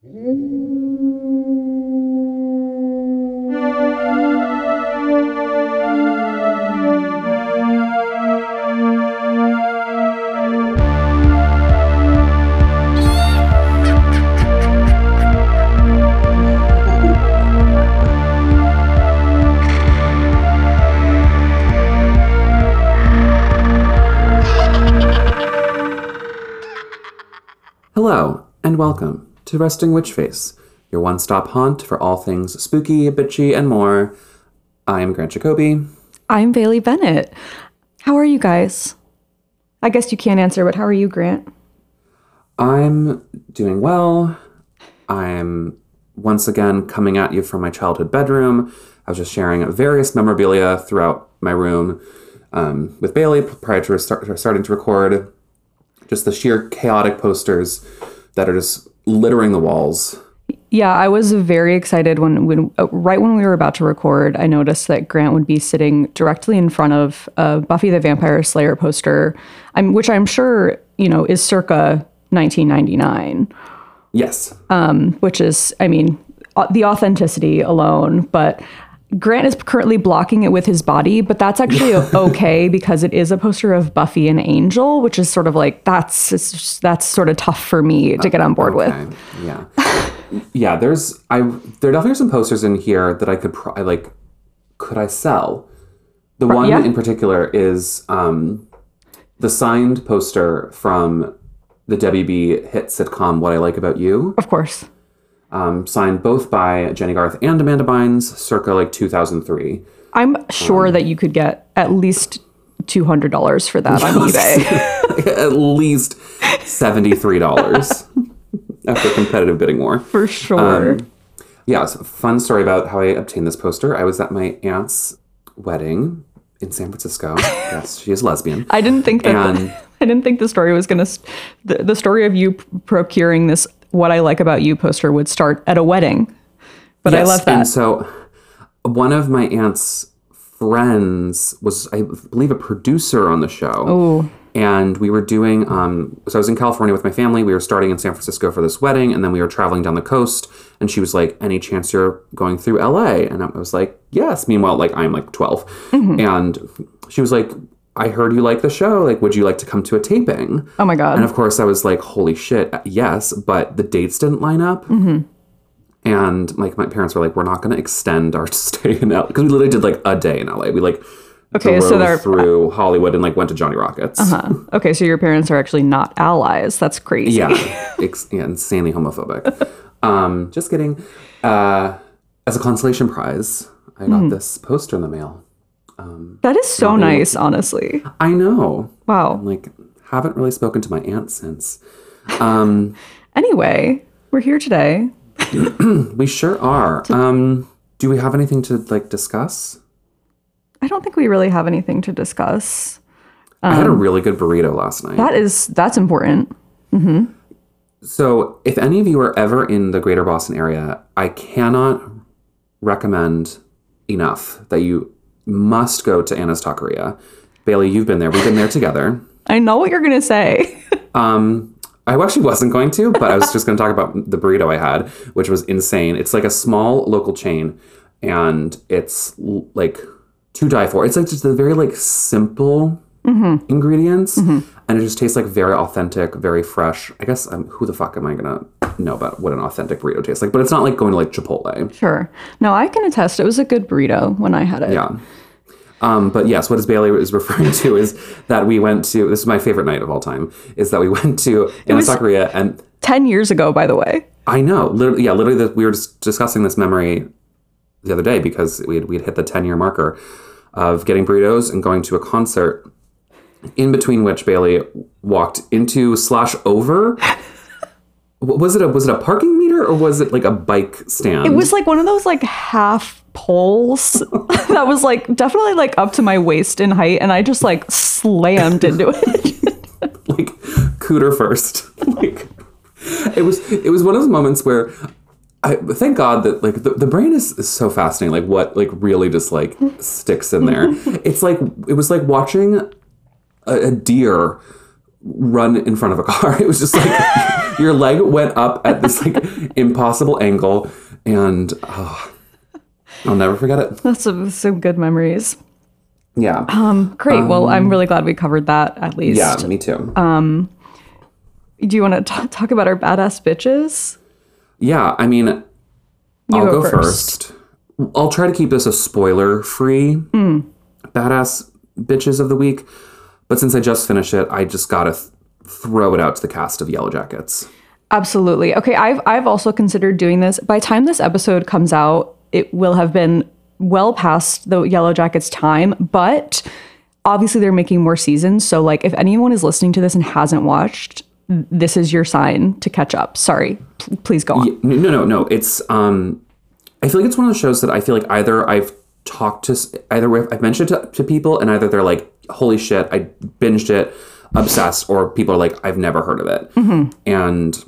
Hello, and welcome to Resting Witch Face, your one stop haunt for all things spooky, bitchy, and more. I am Grant Jacoby. I'm Bailey Bennett. How are you guys? I guess you can't answer, but how are you, Grant? I'm doing well. I'm once again coming at you from my childhood bedroom. I was just sharing various memorabilia throughout my room um, with Bailey prior to start, starting to record. Just the sheer chaotic posters that are just littering the walls. Yeah, I was very excited when, when uh, right when we were about to record, I noticed that Grant would be sitting directly in front of a Buffy the Vampire Slayer poster, I'm, which I'm sure you know is circa 1999. Yes. Um, which is, I mean, the authenticity alone, but Grant is currently blocking it with his body, but that's actually okay because it is a poster of Buffy and Angel, which is sort of like that's just, that's sort of tough for me to get on board okay. with. Yeah, yeah. There's I there definitely are some posters in here that I could pro- I like. Could I sell? The one yeah. in particular is um, the signed poster from the WB hit sitcom "What I Like About You." Of course um, signed both by Jennie Garth and Amanda Bynes, circa like 2003. I'm sure um, that you could get at least two hundred dollars for that on eBay. at least seventy three dollars after competitive bidding war. For sure. Um, yeah, so fun story about how I obtained this poster. I was at my aunt's wedding in San Francisco. yes, she is lesbian. I didn't think that. And, the, I didn't think the story was going to. The, the story of you procuring this what I like about you poster would start at a wedding. But yes, I love that. And so one of my aunt's friends was, I believe, a producer on the show. Oh. And we were doing, um, so I was in California with my family. We were starting in San Francisco for this wedding, and then we were traveling down the coast. And she was like, Any chance you're going through LA? And I was like, Yes. Meanwhile, like, I'm like 12. Mm-hmm. And she was like, I heard you like the show. Like, would you like to come to a taping? Oh my God. And of course, I was like, holy shit, yes. But the dates didn't line up. Mm-hmm. And like, my parents were like, we're not going to extend our stay in LA. Because we literally did like a day in LA. We like, okay, so they're through Hollywood and like went to Johnny Rockets. Uh-huh. Okay, so your parents are actually not allies. That's crazy. Yeah, ex- yeah insanely homophobic. um, just kidding. Uh, as a consolation prize, I got mm. this poster in the mail. Um, that is so nice, honestly. I know. Wow. I'm like, haven't really spoken to my aunt since. Um, anyway, we're here today. we sure are. Um, do we have anything to like discuss? I don't think we really have anything to discuss. Um, I had a um, really good burrito last night. That is that's important. Mm-hmm. So, if any of you are ever in the greater Boston area, I cannot recommend enough that you must go to Anna's Taqueria. Bailey, you've been there. We've been there together. I know what you're going to say. um, I actually wasn't going to, but I was just going to talk about the burrito I had, which was insane. It's like a small local chain, and it's like to die for. It's like just the very like simple mm-hmm. ingredients, mm-hmm. and it just tastes like very authentic, very fresh. I guess um, who the fuck am I gonna know about what an authentic burrito tastes like? But it's not like going to like Chipotle. Sure. No, I can attest. It was a good burrito when I had it. Yeah. Um, but yes, what is Bailey is referring to is that we went to this is my favorite night of all time is that we went to Anna's Taqueria and ten years ago, by the way. I know, literally, yeah, literally, the, we were just discussing this memory the other day because we had, we had hit the ten year marker of getting burritos and going to a concert. In between which Bailey walked into slash over was it a was it a parking meter or was it like a bike stand? It was like one of those like half poles that was like definitely like up to my waist in height, and I just like slammed into it. like cooter first. like it was it was one of those moments where I thank God that like the, the brain is, is so fascinating. Like what like really just like sticks in there. it's like it was like watching a, a deer run in front of a car. It was just like your leg went up at this like impossible angle, and oh, I'll never forget it. That's some, some good memories. Yeah, Um, great. well, I'm really glad we covered that at least. yeah, me too. Do you want to talk about our badass bitches? yeah, I mean, You I'll go go, first. first. I'll try to keep this a spoiler-free Hmm. badass bitches of the week, but since I just finished it, I just gotta th- throw it out to the cast of Yellow Jackets. Absolutely. Okay, I've I've also considered doing this. By the time this episode comes out, it will have been well past the Yellow Jackets time, but obviously they're making more seasons, so like if anyone is listening to this and hasn't watched, this is your sign to catch up. Sorry. P- please go on. No, no, no. It's um, I feel like it's one of those shows that I feel like either I've talked to either I've mentioned to, to people, and either they're like, "Holy shit, I binged it, obsessed," or people are like, "I've never heard of it," and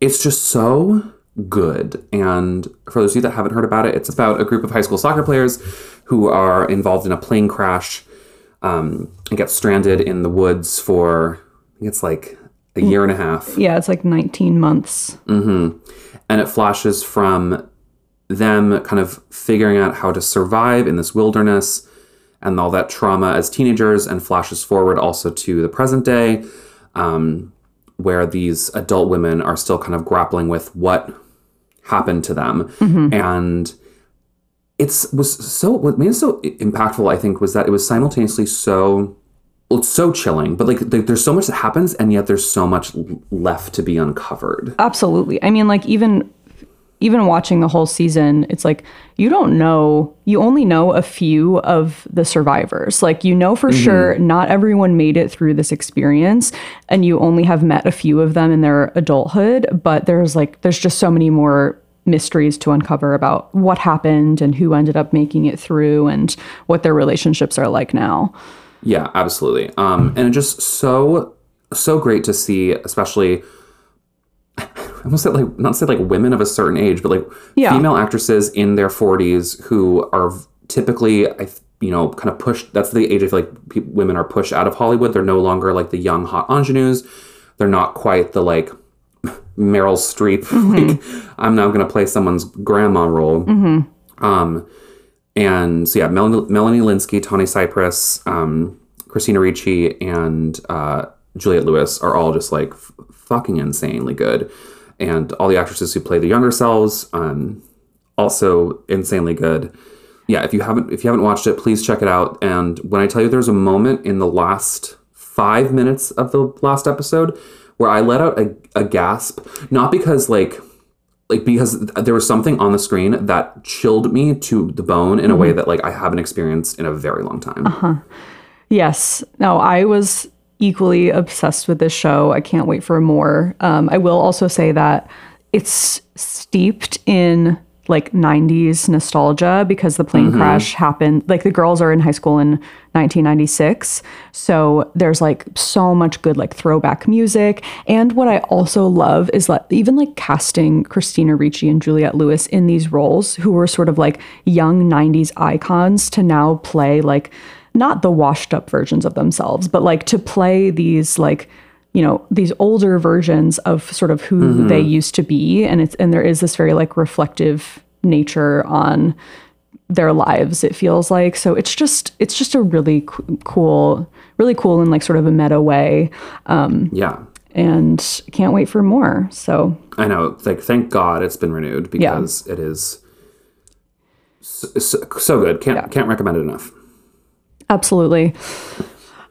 it's just so good. And for those of you that haven't heard about it, it's about a group of high school soccer players who are involved in a plane crash um, and get stranded in the woods for I think it's like a year and a half. Yeah, it's like 19 months. and it flashes from them kind of figuring out how to survive in this wilderness and all that trauma as teenagers and flashes forward also to the present day um, where these adult women are still kind of grappling with what happened to them. Mm-hmm. And it's was so what made it so impactful i think was that it was simultaneously so well, it's so chilling but like there- there's so much that happens and yet there's so much left to be uncovered. Absolutely. I mean, like even even watching the whole season, it's like you don't know, you only know a few of the survivors. Like you know for sure not everyone made it through this experience and you only have met a few of them in their adulthood, but there's like there's just so many more mysteries to uncover about what happened and who ended up making it through and what their relationships are like now. Yeah, absolutely. Um, and just so so great to see, especially. I almost said like not say like women of a certain age, but like Yeah. female actresses in their forties who are typically, I you know, kind of pushed. That's the age of like pe- women are pushed out of Hollywood. They're no longer like the young hot ingenues. They're not quite the like Meryl Streep. Like I'm now going to play someone's grandma role. Um, and so yeah, Melanie, Melanie Lynskey, Tawny Cypress, um, Christina Ricci, and uh, Juliette Lewis are all just like f- fucking insanely good. And all the actresses who play the younger selves, um, also insanely good. Yeah, if you haven't if you haven't watched it, please check it out. And when I tell you there's a moment in the last five minutes of the last episode where I let out a, a gasp, not because like like because there was something on the screen that chilled me to the bone in a way that like I haven't experienced in a very long time. Uh-huh. Yes. No, I was equally obsessed with this show. I can't wait for more. Um, I will also say that it's steeped in like 90s nostalgia because the plane crash happened like the girls are in high school in 1996 so there's like so much good like throwback music and what i also love is that even like casting christina ricci and juliette lewis in these roles who were sort of like young 90s icons to now play like not the washed up versions of themselves, but like to play these like you know these older versions of sort of who mm-hmm. they used to be, and it's and there is this very like reflective nature on their lives. It feels like so it's just it's just a really co- cool, really cool in like sort of a meta way, um, Yeah. and can't wait for more. So I know. Like, thank God it's been renewed because it is so, so, so good. Can't can't recommend it enough. Absolutely.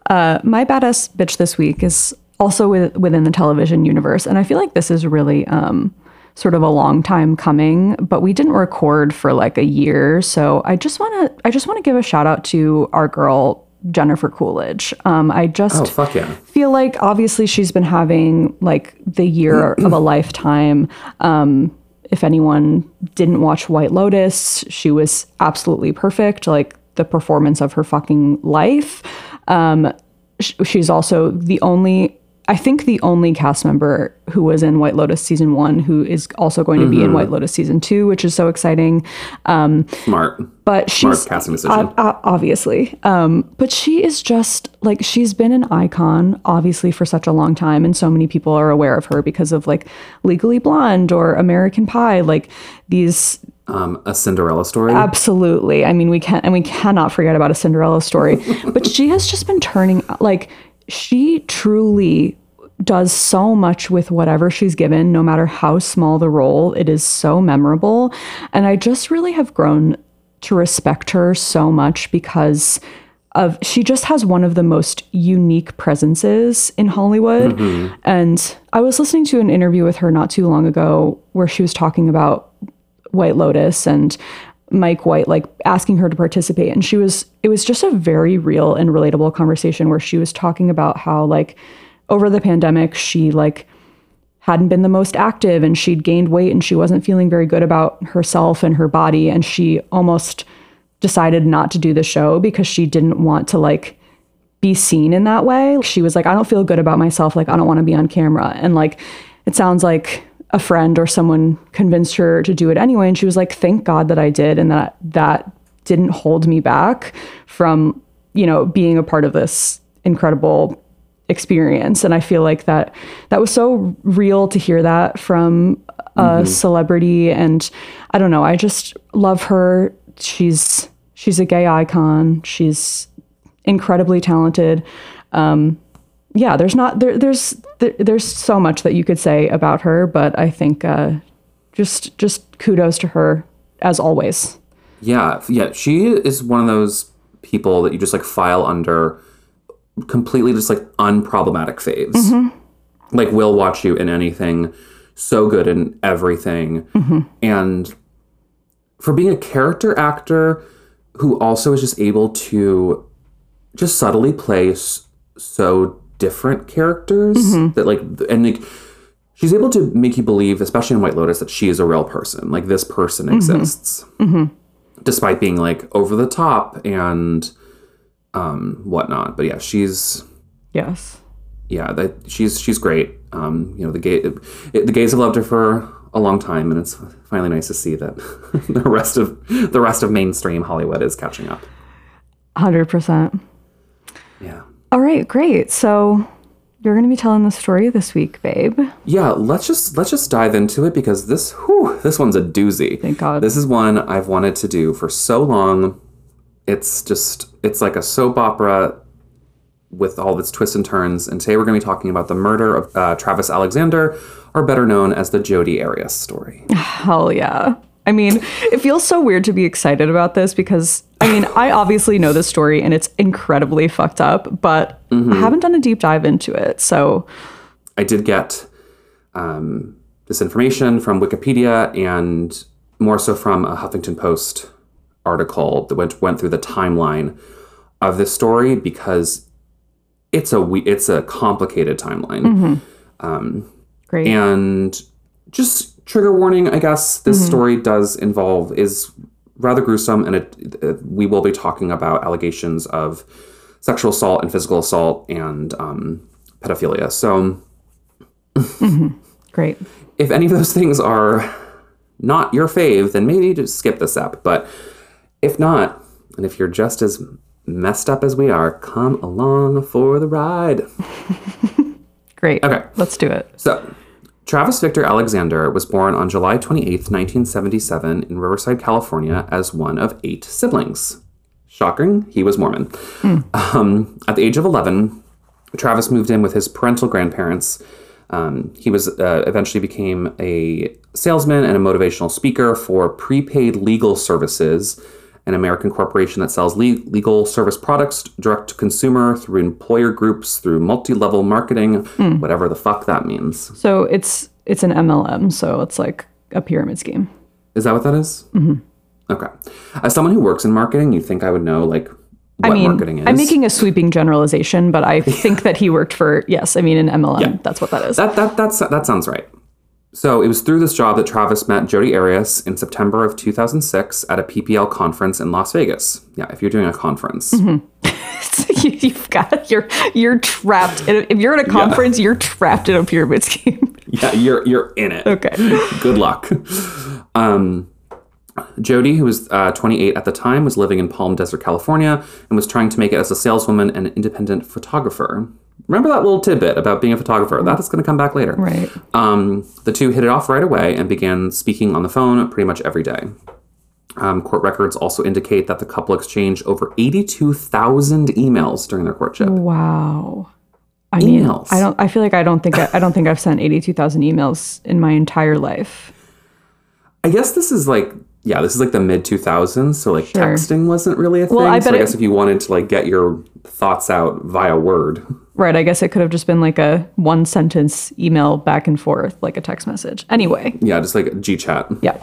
Uh, my badass bitch this week is also with, within the television universe, and I feel like this is really um, sort of a long time coming. But we didn't record for like a year, so I just want to I just want to give a shout out to our girl Jennifer Coolidge. Um, I just Oh yeah. feel like obviously she's been having like the year of a lifetime. Um, if anyone didn't watch White Lotus, she was absolutely perfect. Like the performance of her fucking life. Um, sh- she's also the only I think the only cast member who was in White Lotus season one who is also going to be in White Lotus season two, which is so exciting. Smart. But Smart she's casting decision. ob- obviously, um, but she is just like she's been an icon, obviously, for such a long time, and so many people are aware of her because of like Legally Blonde or American Pie, like these um, a Cinderella story. Absolutely. I mean, we can't and we cannot forget about a Cinderella story. but she has just been turning like she truly does so much with whatever she's given, no matter how small the role. It is so memorable, and I just really have grown to respect her so much because of she just has one of the most unique presences in Hollywood. And I was listening to an interview with her not too long ago where she was talking about White Lotus and Mike White like asking her to participate and she was it was just a very real and relatable conversation where she was talking about how like over the pandemic she like hadn't been the most active and she'd gained weight and she wasn't feeling very good about herself and her body and she almost decided not to do the show because she didn't want to like be seen in that way. She was like, I don't feel good about myself. Like, I don't want to be on camera. And like, it sounds like a friend or someone convinced her to do it anyway. And she was like, thank God that I did. And that that didn't hold me back from, you know, being a part of this incredible experience. And I feel like that that was so real to hear that from a celebrity. And I don't know, I just love her. She's she's a gay icon. She's incredibly talented. Um, yeah, there's not there, there's there, there's so much that you could say about her, but I think uh, just just kudos to her as always. Yeah, yeah. She is one of those people that you just like file under completely just like unproblematic faves. Like will watch you in anything, so good in everything. And for being a character actor who also is just able to just subtly play s- so different characters that like and like she's able to make you believe especially in white lotus that she is a real person. Like this person exists. Despite being like over the top and um whatnot. But yeah she's Yes. yeah that she's she's great. Um you know the gay it, the gays have loved her for a long time and it's finally nice to see that the rest of the rest of mainstream hollywood is catching up. 100%. yeah All right, great. So you're going to be telling the story this week, babe. Yeah, let's just let's just dive into it because this whew, this one's a doozy. Thank God. This is one I've wanted to do for so long. It's just it's like a soap opera with all of its twists and turns. And today we're going to be talking about the murder of uh, Travis Alexander, or better known as the Jodi Arias story. Hell yeah. I mean, it feels so weird to be excited about this because I mean, I obviously know this story and it's incredibly fucked up, but I mm-hmm. haven't done a deep dive into it. So, I did get um, this information from Wikipedia and more so from a Huffington Post article that went went through the timeline of this story because it's a we- it's a complicated timeline mm-hmm. um, great. and just trigger warning. I guess this mm-hmm. story does involve is rather gruesome, and it, uh, we will be talking about allegations of sexual assault and physical assault and um, pedophilia. So. great. if any of those things are not your fave, then maybe just skip this app. But if not, and if you're just as messed up as we are, come along for the ride. Great. Okay. Let's do it. So, Travis Victor Alexander was born on July 28th, 1977, in Riverside, California, as one of eight siblings. Shocking, he was Mormon. Um, at the age of 11, Travis moved in with his parental grandparents. Um, he was uh, eventually became a salesman and a motivational speaker for Prepaid Legal Services, an American corporation that sells le- legal service products direct to consumer through employer groups, through multi-level marketing, whatever the fuck that means. So, it's it's an MLM, so it's like a pyramid scheme. Is that what that is? Mm-hmm. Okay. As someone who works in marketing, you think I would know like what I mean, marketing is? I'm making a sweeping generalization, but I think that he worked for yes, I mean an MLM. That's what that is. That that that's that sounds right. So it was through this job that Travis met Jodi Arias in September of 2006 at a PPL conference in Las Vegas. Yeah, if you're doing a conference, you, you've got you're you're trapped. In if you're at a conference, you're trapped in a pyramid scheme. Yeah, you're you're in it. Okay. Good luck. Um, Jodi, who was uh, 28 at the time, was living in Palm Desert, California, and was trying to make it as a saleswoman and an independent photographer. Remember that little tidbit about being a photographer? That is going to come back later. Right. Um, the two hit it off right away and began speaking on the phone pretty much every day. Um, court records also indicate that the couple exchanged over 82,000 emails during their courtship. Wow. I mean, Emails. I don't. I feel like I don't think I, I don't think I've sent eighty two thousand emails in my entire life. I guess this is like, yeah, this is like the mid 2000s, so like Sure. texting wasn't really a thing. Well, I so bet I it- guess if you wanted to like get your thoughts out via word, Right. I guess it could have just been like a one sentence email back and forth, like a text message. Anyway. yeah, just like G chat. Yeah.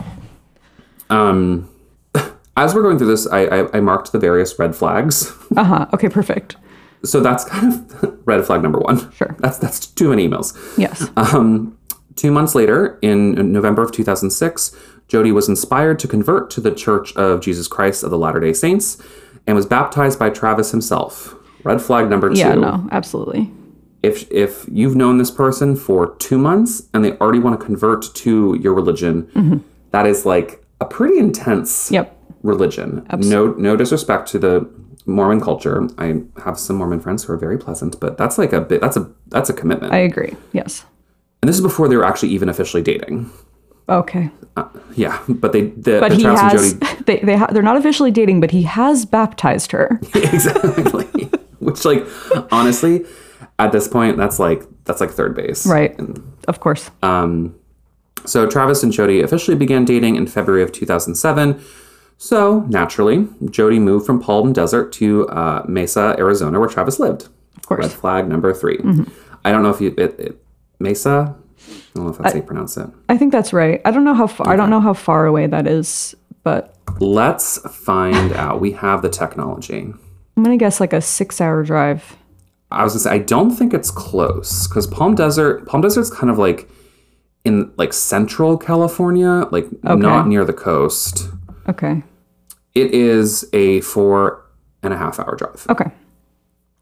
Um, as we're going through this, I, I, I marked the various red flags. Uh huh. Okay. Perfect. So that's kind of red flag number one. Sure. That's that's too many emails. Yes. Um, two months later, in November of 2006, Jodi was inspired to convert to the Church of Jesus Christ of the Latter day Saints and was baptized by Travis himself. Red flag number two. yeah. No. Absolutely. If, if you've known this person for two months and they already want to convert to your religion, mm-hmm. that is like a pretty intense Yep. religion. No, no disrespect to the Mormon culture. I have some Mormon friends who are very pleasant, but that's like a bit. That's a that's a commitment. I agree. Yes. and this is before they were actually even officially dating. Okay. Yeah, but they the, But the he Travis has. and Jodi They they ha- they're not officially dating, but he has baptized her. exactly. Which like honestly, at this point, that's like that's like third base. Right. Of course. Um So Travis and Jodi officially began dating in February of 2007. So naturally, Jodi moved from Palm Desert to uh, Mesa, Arizona, where Travis lived. Of course. Red flag number 3 I don't know if you it, it, Mesa. I don't know if that's how you pronounce it. I think that's right. I don't know how far. I don't know how far away that is, but Let's find out. We have the technology. I'm gonna guess like a six hour drive. I was gonna say I don't think it's close because Palm Desert, Palm Desert's kind of like in like central California, like not near the coast. Okay. It is a four and a half hour drive. Okay.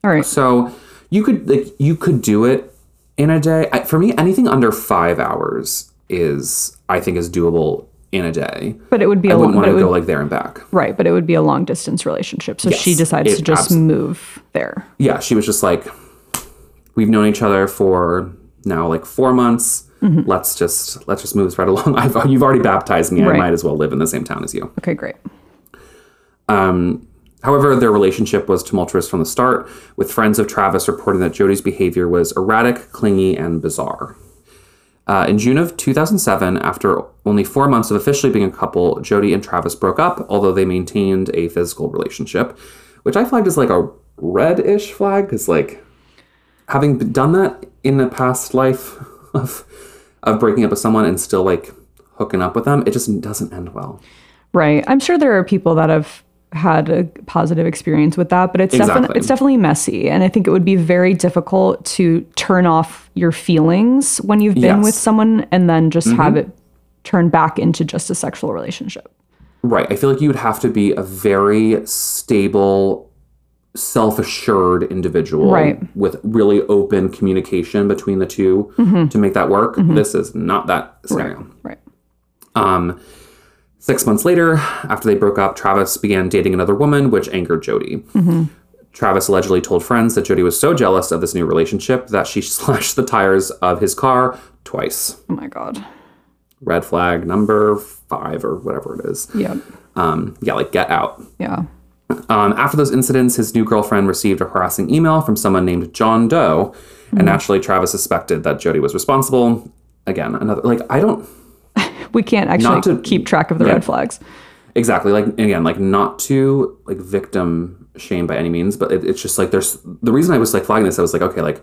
All right. So you could like you could do it in a day. I, for me, anything under five hours is I think is doable in a day. But it would be I a wouldn't long, want to go like there and back. right. But it would be a long distance relationship. So she decides it to just abs- move there. Yeah, she was just like, we've known each other for now like four months. Mm-hmm. Let's just let's just move this right along. I've, you've already baptized me. I might as well live in the same town as you. Okay. Great. However, their relationship was tumultuous from the start, with friends of Travis reporting that Jodi's behavior was erratic, clingy, and bizarre. Uh, in June of 2007, after only four months of officially being a couple, Jodi and Travis broke up, although they maintained a physical relationship, which I flagged as like a red-ish flag, because like having done that in the past life of of breaking up with someone and still like hooking up with them, it just doesn't end well. Right. I'm sure there are people that have had a positive experience with that, but it's Exactly. definitely it's definitely messy, and I think it would be very difficult to turn off your feelings when you've been Yes. Mm-hmm. with someone and then just have it turn back into just a sexual relationship. Right. I feel like you would have to be a very stable, self assured individual Right. with really open communication between the 2 to make that work. This is not that scenario. Right. Um, six months later, after they broke up, Travis began dating another woman, which angered Jodi. Travis allegedly told friends that Jodi was so jealous of this new relationship that she slashed the tires of his car twice. Oh my god. Red flag number five or whatever it is. Yeah. Um, yeah, like get out. Yeah. Um, after those incidents, his new girlfriend received a harassing email from someone named John Doe, and naturally, Travis suspected that Jodi was responsible. Again, another like I don't We can't actually to- keep track of the yeah. red flags. exactly like again like not to like victim shame by any means, but it, it's just like there's the reason I was like flagging this. I was like, okay, like.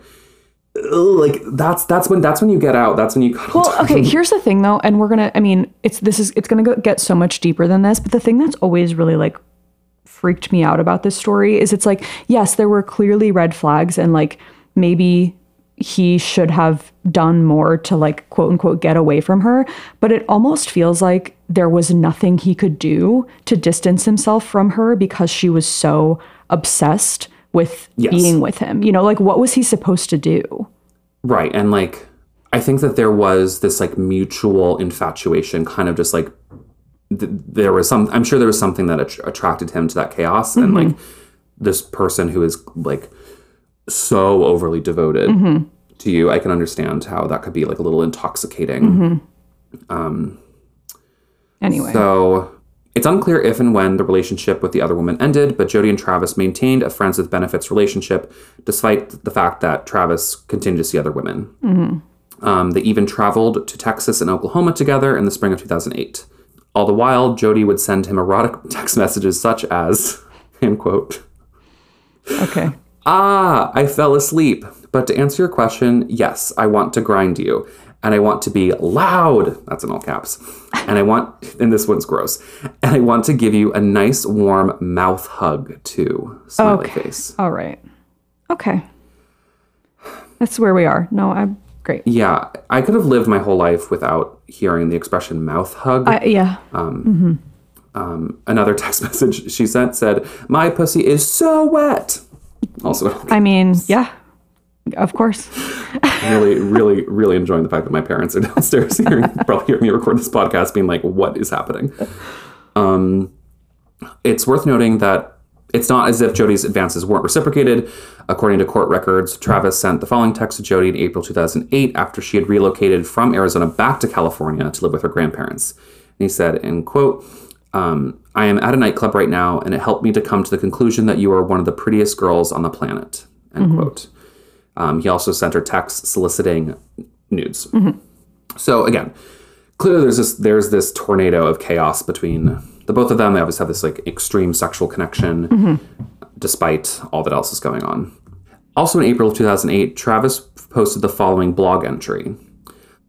Like that's that's when that's when you get out. That's when you. Well, okay, here's the thing though, and we're going to I mean, it's this is it's going to go, get so much deeper than this, but the thing that's always really like freaked me out about this story is it's like, yes, there were clearly red flags and like maybe he should have done more to like quote unquote get away from her, but it almost feels like there was nothing he could do to distance himself from her because she was so obsessed with Yes. being with him. You know, like what was he supposed to do? Right. And like, I think that there was this like mutual infatuation, kind of just like th- there was some, I'm sure there was something that att- attracted him to that chaos. And mm-hmm. like this person who is like so overly devoted mm-hmm. To you, I can understand how that could be like a little intoxicating. um Anyway. So it's unclear if and when the relationship with the other woman ended, but Jodi and Travis maintained a friends with benefits relationship despite the fact that Travis continued to see other women. Um, they even traveled to Texas and Oklahoma together in the spring of 2008. All the while, Jodi would send him erotic text messages such as, end quote, okay. Ah, I fell asleep. But to answer your question, yes, I want to grind you. And I want to be loud. That's in all caps. And I want, and this one's gross. And I want to give you a nice warm mouth hug too. Smiley Okay. face. All right. Okay. That's where we are. No, I'm great. Yeah, I could have lived my whole life without hearing the expression mouth hug. Yeah. Um, mm-hmm. um, another text message she sent said, My pussy is so wet. Also, I mean, yeah. Of course. really, really, really enjoying the fact that my parents are downstairs hearing probably hearing me record this podcast, being like, "What is happening?" Um, it's worth noting that it's not as if Jodi's advances weren't reciprocated. According to court records, Travis sent the following text to Jodi in April 2008 after she had relocated from Arizona back to California to live with her grandparents. And he said, in quote, um, I am at a nightclub right now, and it helped me to come to the conclusion that you are one of the prettiest girls on the planet. End quote. Um, he also sent her texts soliciting nudes. So again, clearly there's this there's this tornado of chaos between the both of them. They obviously have this like extreme sexual connection, despite all that else is going on. Also in April of 2008, Travis posted the following blog entry.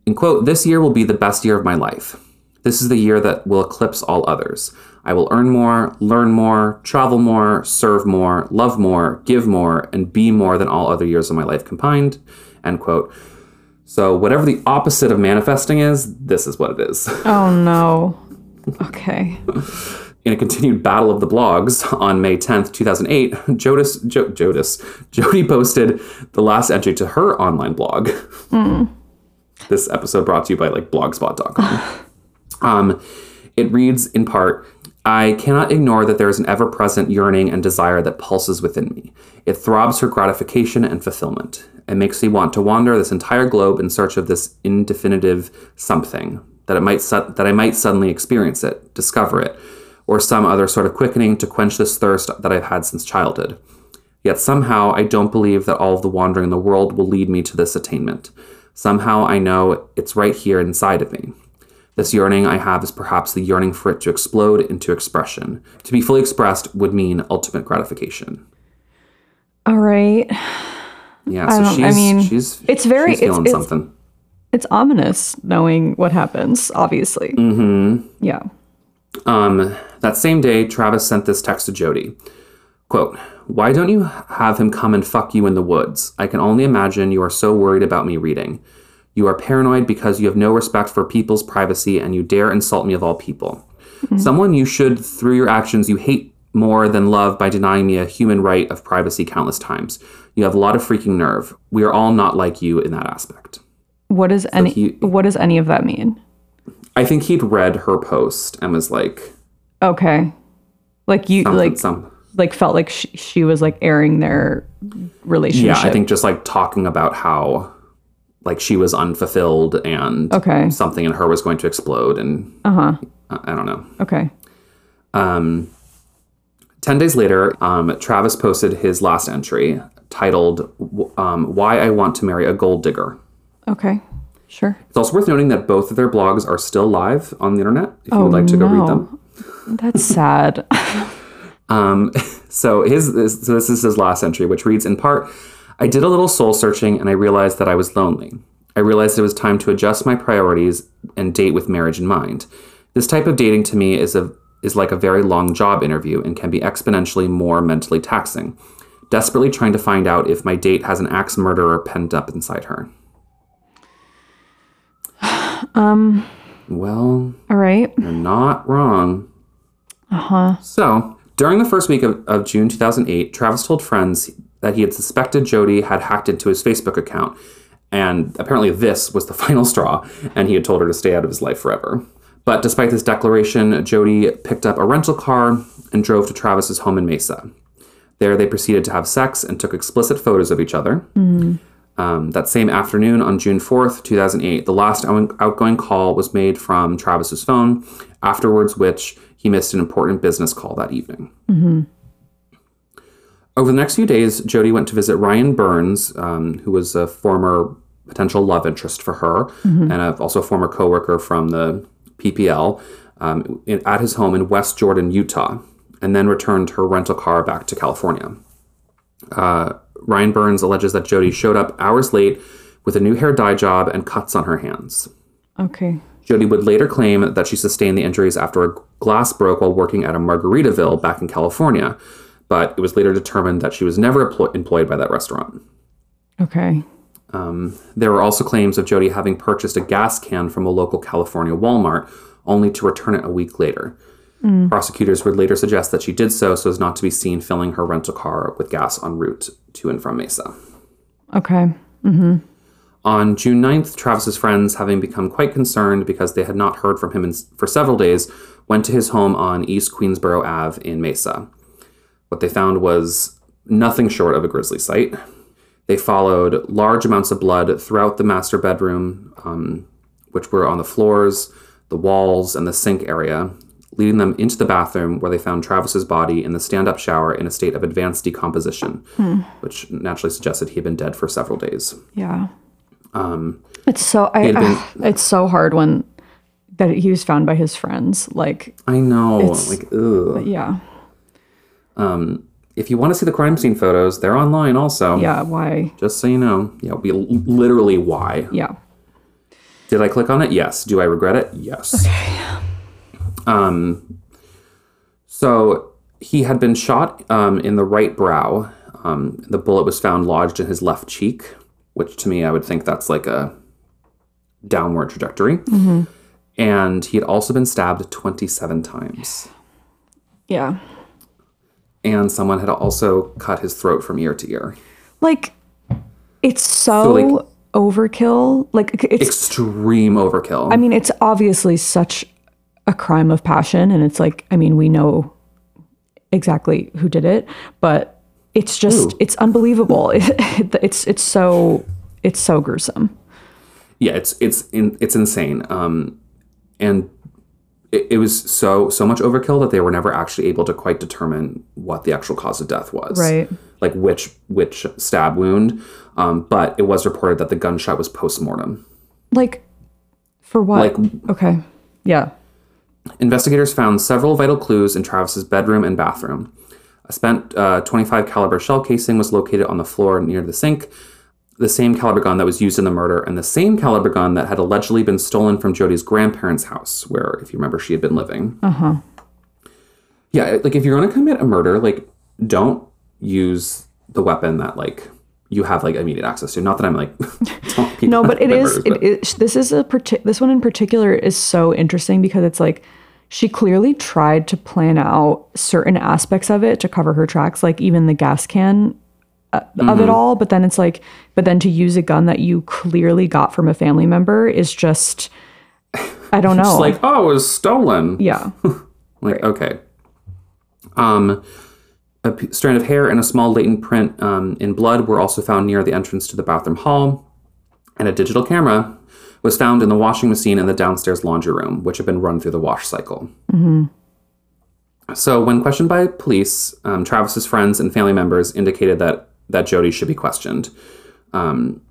In quote, this year will be the best year of my life. This is the year that will eclipse all others. I will earn more, learn more, travel more, serve more, love more, give more, and be more than all other years of my life combined. End quote. So, whatever the opposite of manifesting is, this is what it is. Oh no. Okay. In a continued battle of the blogs on May 10th, 2008, Jodis, jo- Jodis, Jodi posted the last entry to her online blog. This episode brought to you by like blogspot.com. um, it reads in part, I cannot ignore that there is an ever present yearning and desire that pulses within me. It throbs for gratification and fulfillment. It makes me want to wander this entire globe in search of this indefinitive something, that it might su- that I might suddenly experience it, discover it, or some other sort of quickening to quench this thirst that I've had since childhood. Yet somehow I don't believe that all of the wandering in the world will lead me to this attainment. Somehow I know it's right here inside of me. This yearning I have is perhaps the yearning for it to explode into expression. To be fully expressed would mean ultimate gratification. All right. Yeah, so don't- she's I mean, she's it's very- she's feeling it's- it's- something. It's ominous knowing what happens, obviously. Mm-hmm. Yeah. Um, that same day, Travis sent this text to Jodi. Quote, Why don't you have him come and fuck you in the woods? I can only imagine you are so worried about me reading. You are paranoid because you have no respect for people's privacy and you dare insult me of all people. Hmm. Someone you should, through your actions, you hate more than love by denying me a human right of privacy countless times. You have a lot of freaking nerve. We are all not like you in that aspect. What does any he- what does any of that mean? I think he'd read her post and was like, Okay. Like you like some, like felt like she, she was like airing their relationship. Yeah, I think just like talking about how like she was unfulfilled and Okay. something in her was going to explode and uh-huh. I, I don't know. Okay. Um 10 days later, um, Travis posted his last entry titled um, Why I Want to Marry a Gold Digger. Okay. Sure. It's also worth noting that both of their blogs are still live on the internet if you would like to go read them. That's sad. Um, so his this, so this is his last entry, which reads in part, "I did a little soul searching and I realized that I was lonely. I realized it was time to adjust my priorities and date with marriage in mind. This type of dating to me is a is like a very long job interview and can be exponentially more mentally taxing. Desperately trying to find out if my date has an axe murderer penned up inside her." Um. Well, All right. you're not wrong. Uh huh. So, During the first week of, of June 2008, Travis told friends that he had suspected Jodi had hacked into his Facebook account. And apparently, this was the final straw, and he had told her to stay out of his life forever. But despite this declaration, Jodi picked up a rental car and drove to Travis's home in Mesa. There, they proceeded to have sex and took explicit photos of each other. Um, that same afternoon, on June 4th, 2008, the last outgoing call was made from Travis's phone, afterwards, which he missed an important business call that evening. Over the next few days, Jodi went to visit Ryan Burns, um, who was a former potential love interest for her and a, also a former coworker from the PPL, um, in, at his home in West Jordan, Utah, and then returned her rental car back to California. Uh, Ryan Burns alleges that Jodi showed up hours late with a new hair dye job and cuts on her hands. Okay. Jodi would later claim that she sustained the injuries after a glass broke while working at a Margaritaville back in California, but it was later determined that she was never emplo- employed by that restaurant. Okay. Um, there were also claims of Jodi having purchased a gas can from a local California Walmart, only to return it a week later. Mm. Prosecutors would later suggest that she did so so as not to be seen filling her rental car with gas en route to and from Mesa. Okay. Mm-hmm. On June 9th, Travis's friends, having become quite concerned because they had not heard from him in, for several days, went to his home on East Queensboro Ave in Mesa. What they found was nothing short of a grisly sight. They followed large amounts of blood throughout the master bedroom, um, which were on the floors, the walls, and the sink area, leading them into the bathroom where they found Travis's body in the stand up shower in a state of advanced decomposition, which naturally suggested he had been dead for several days. Yeah. Um, it's so I, been- ugh, it's so hard when that he was found by his friends. Like, I know, like, ugh. yeah, If you want to see the crime scene photos, they're online also. yeah. Why? Just so you know. Yeah, we literally why. Yeah. Did I click on it? Yes. Do I regret it? Yes. Okay. Um, so he had been shot um, in the right brow. Um, the bullet was found lodged in his left cheek, which to me, I would think that's like a downward trajectory. And he had also been stabbed 27 times. Yeah. And someone had also cut his throat from ear to ear. Like, it's so, like- overkill. Like, it's. Extreme overkill. I mean, it's obviously such a crime of passion, and it's like, I mean, we know exactly who did it, but it's just, Who? it's unbelievable. it's it's so it's so gruesome. yeah it's it's in, it's insane um and it, it was so so much overkill that they were never actually able to quite determine what the actual cause of death was Right. like which which stab wound um but it was reported that the gunshot was post-mortem Like, for what? Like- okay, yeah. investigators found several vital clues in travis's bedroom and bathroom a spent uh, 25 caliber shell casing was located on the floor near the sink the same caliber gun that was used in the murder and the same caliber gun that had allegedly been stolen from Jodi's grandparents' house, where, if you remember, she had been living. Uh huh. Yeah, like if you're going to commit a murder, like don't use the weapon that like you have like immediate access to. Not that I'm like No, but it is. murders, but- It is. This is a parti- This one in particular is so interesting because it's like she clearly tried to plan out certain aspects of it to cover her tracks, like even the gas can uh, of Mm-hmm. it all. But then it's like, but then to use a gun that you clearly got from a family member is just, I don't know. It's like, oh, it was stolen. yeah, Like, okay. Um, a p- strand of hair and a small latent print um, in blood were also found near the entrance to the bathroom hall, and a digital camera was found in the washing machine in the downstairs laundry room, which had been run through the wash cycle. So, when questioned by police, um, Travis's friends and family members indicated that that Jodi should be questioned. Um,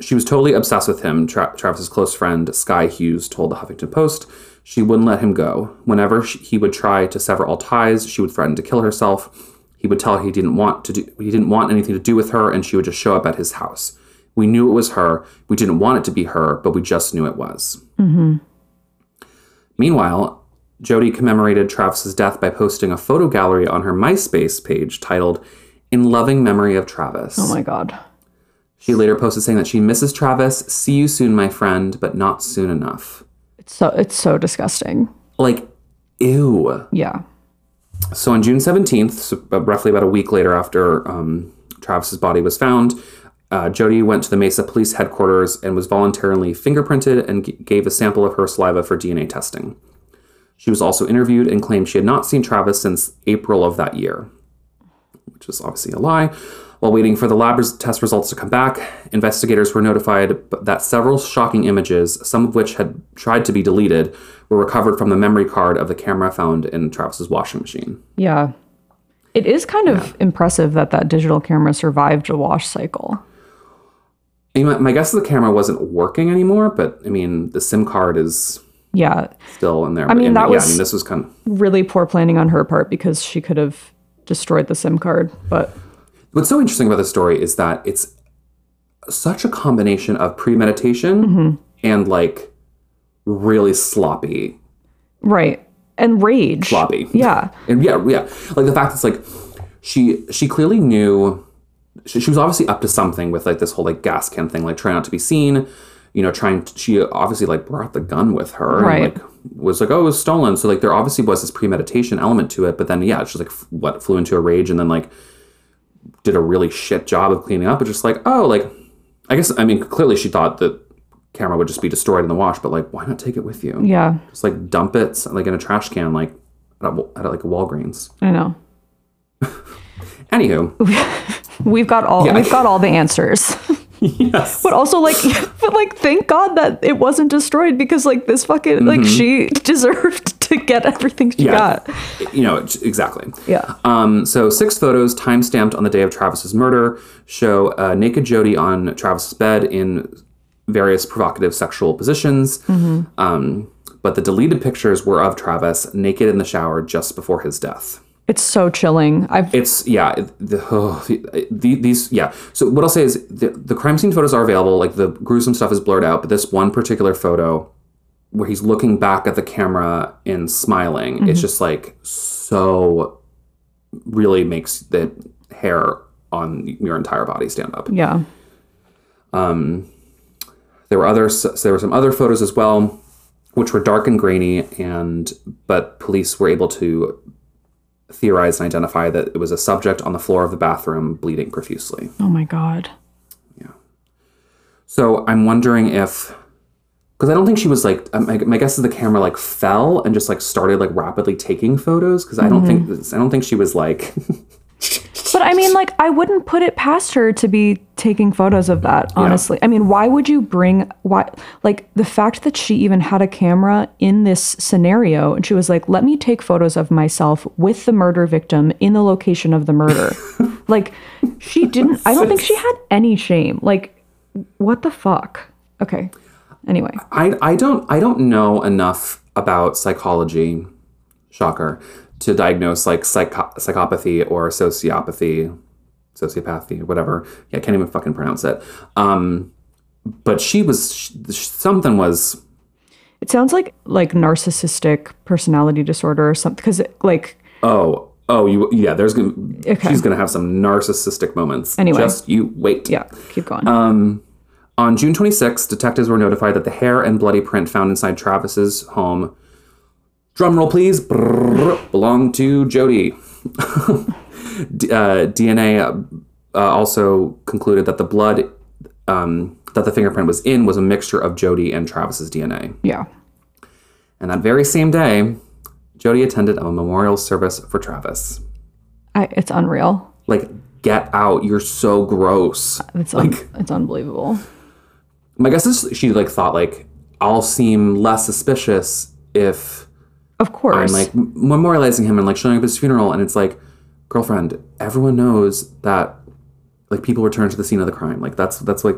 she was totally obsessed with him, Tra- Travis's close friend, Sky Hughes, told the Huffington Post. She wouldn't let him go. Whenever she, he would try to sever all ties, she would threaten to kill herself. He would tell her he didn't want to do, he didn't want anything to do with her, and she would just show up at his house. We knew it was her. We didn't want it to be her, but we just knew it was. Meanwhile, Jodi commemorated Travis's death by posting a photo gallery on her MySpace page titled "In Loving Memory of Travis." oh my god, She later posted saying that she misses Travis. See you soon, my friend, but not soon enough. it's so it's so disgusting. Like, ew. Yeah, So on June 17th, so uh, roughly about a week later after um, Travis's body was found, uh, Jodi went to the Mesa Police headquarters and was voluntarily fingerprinted and g- gave a sample of her saliva for DNA testing. She was also interviewed and claimed she had not seen Travis since April of that year, which is obviously a lie. While waiting for the lab res- test results to come back, investigators were notified that several shocking images, some of which had tried to be deleted, were recovered from the memory card of the camera found in Travis's washing machine. Yeah. It is kind of impressive that that digital camera survived a wash cycle. I mean, my, my guess is the camera wasn't working anymore, but I mean, the SIM card is Yeah. still in there. I mean, that yeah, was- I mean, this was kind of. Really poor planning on her part because she could have destroyed the SIM card. But What's so interesting about this story is that it's such a combination of premeditation Mm-hmm. and like really sloppy, right. And rage. sloppy. Yeah. And yeah, yeah. Like the fact it's like she she clearly knew she, she was obviously up to something with like this whole like gas can thing, like trying not to be seen. You know, trying. To, she obviously like brought the gun with her, Right. And, like was like, oh, it was stolen. So like there obviously was this premeditation element to it. But then yeah, she like f- what flew into a rage and then like did a really shit job of cleaning up. But just like oh, like I guess I mean clearly she thought that camera would just be destroyed in the wash. But like why not take it with you? Yeah. Just like dump it like in a trash can, like at, a, at like a Walgreens. I know. Anywho, We've got all Yeah. we've got all the answers. Yes. But also like but like thank God that it wasn't destroyed because like this fucking like she deserved to get everything she Mm-hmm. Yeah. got. You know, exactly. Yeah. Um, so six photos, time stamped on the day of Travis's murder, show uh, naked Jodi on Travis's bed in various provocative sexual positions. Um, but the deleted pictures were of Travis naked in the shower just before his death. It's so chilling. I've It's yeah, the, oh, the, these yeah. So what I'll say is the, the crime scene photos are available. Like the gruesome stuff is blurred out, but this one particular photo where he's looking back at the camera and smiling, it's mm-hmm. just like so really makes the hair on your entire body stand up. yeah. Um, there were other so there were some other photos as well, which were dark and grainy, and but police were able to theorize and identify that it was a subject on the floor of the bathroom bleeding profusely. Oh my god. Yeah. So I'm wondering if, because I don't think she was like, um, my, my guess is the camera like fell and just like started like rapidly taking photos. Because I don't think this, I don't think she was like, But I mean, like, I wouldn't put it past her to be taking photos of that, honestly. I mean, why would you bring, why, like, the fact that she even had a camera in this scenario and she was like, let me take photos of myself with the murder victim in the location of the murder. like, she didn't, I don't think she had any shame. Like, what the fuck? Okay. Anyway, I I don't I don't know enough about psychology, shocker, to diagnose like psycho- psychopathy or sociopathy, sociopathy, whatever. Yeah, I can't even fucking pronounce it. Um, but she was sh- something was it sounds like, like narcissistic personality disorder or something, because, like, Oh, oh, you yeah. There's gonna Okay. she's gonna have some narcissistic moments. Anyway. just you wait. yeah, keep going. On June 26, detectives were notified that the hair and bloody print found inside Travis's home, drumroll please, brrr, belonged to Jodi. D- uh, DNA uh, also concluded that the blood um, that the fingerprint was in was a mixture of Jodi and Travis's DNA. yeah. And that very same day, Jodi attended a memorial service for Travis. I, it's unreal. Like, get out! You're so gross. It's un- Like- it's unbelievable. My guess is she like thought like I'll seem less suspicious if Of course. I'm like memorializing him and like showing up at his funeral, and it's like, girlfriend, everyone knows that like people return to the scene of the crime. Like that's that's like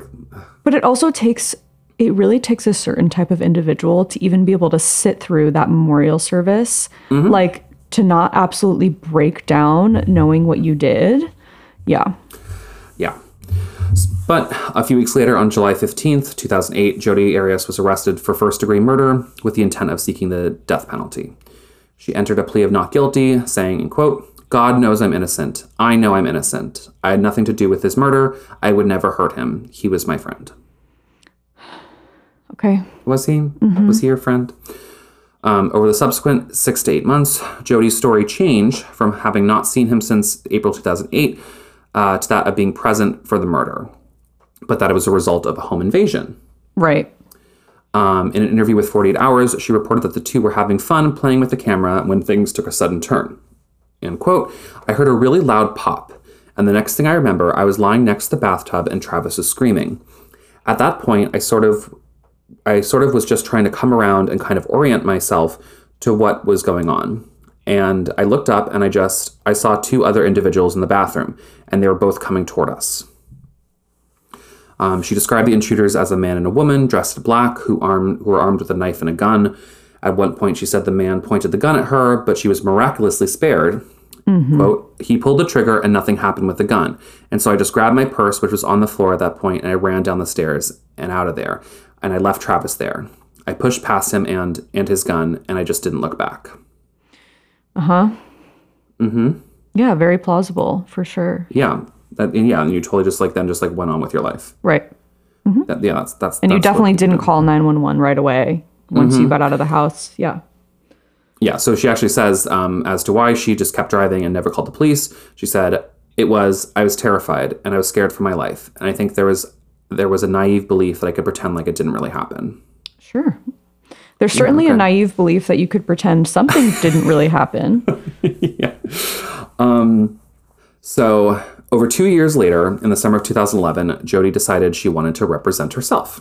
but it also takes it really takes a certain type of individual to even be able to sit through that memorial service, mm-hmm. like to not absolutely break down knowing what you did. Yeah. yeah. But a few weeks later, on July 15th, 2008, Jodi Arias was arrested for first degree murder with the intent of seeking the death penalty. She entered a plea of not guilty, saying, in quote, God knows I'm innocent. I know I'm innocent. I had nothing to do with his murder. I would never hurt him. He was my friend. Okay. Was he? Was he your friend? Um, over the subsequent six to eight months, Jodi's story changed from having not seen him since April 2008 uh, to that of being present for the murder, but that it was a result of a home invasion. Right. Um, in an interview with 48 Hours, she reported that the two were having fun playing with the camera when things took a sudden turn. End quote. I heard a really loud pop, and the next thing I remember, I was lying next to the bathtub and Travis was screaming. At that point, I sort of I sort of was just trying to come around and kind of orient myself to what was going on. And I looked up and I just I saw two other individuals in the bathroom, and they were both coming toward us. Um, she described the intruders as a man and a woman dressed in black who armed who were armed with a knife and a gun. At one point, she said the man pointed the gun at her, but she was miraculously spared. Quote, he pulled the trigger and nothing happened with the gun. And so I just grabbed my purse, which was on the floor at that point, and I ran down the stairs and out of there. And I left Travis there. I pushed past him and and his gun, and I just didn't look back. Uh huh. Mm hmm. Yeah, very plausible for sure. Yeah. That, and yeah, and you totally just like then just like went on with your life. Right. That, yeah, that's that's And you that's what- definitely didn't call 911 right away once you got out of the house. Yeah. Yeah, so she actually says um, as to why she just kept driving and never called the police. She said it was I was terrified and I was scared for my life, and I think there was there was a naive belief that I could pretend like it didn't really happen. Sure. There's certainly a okay. naive belief that you could pretend something didn't really happen. yeah. Um, so over two years later, in the summer of 2011, Jodi decided she wanted to represent herself.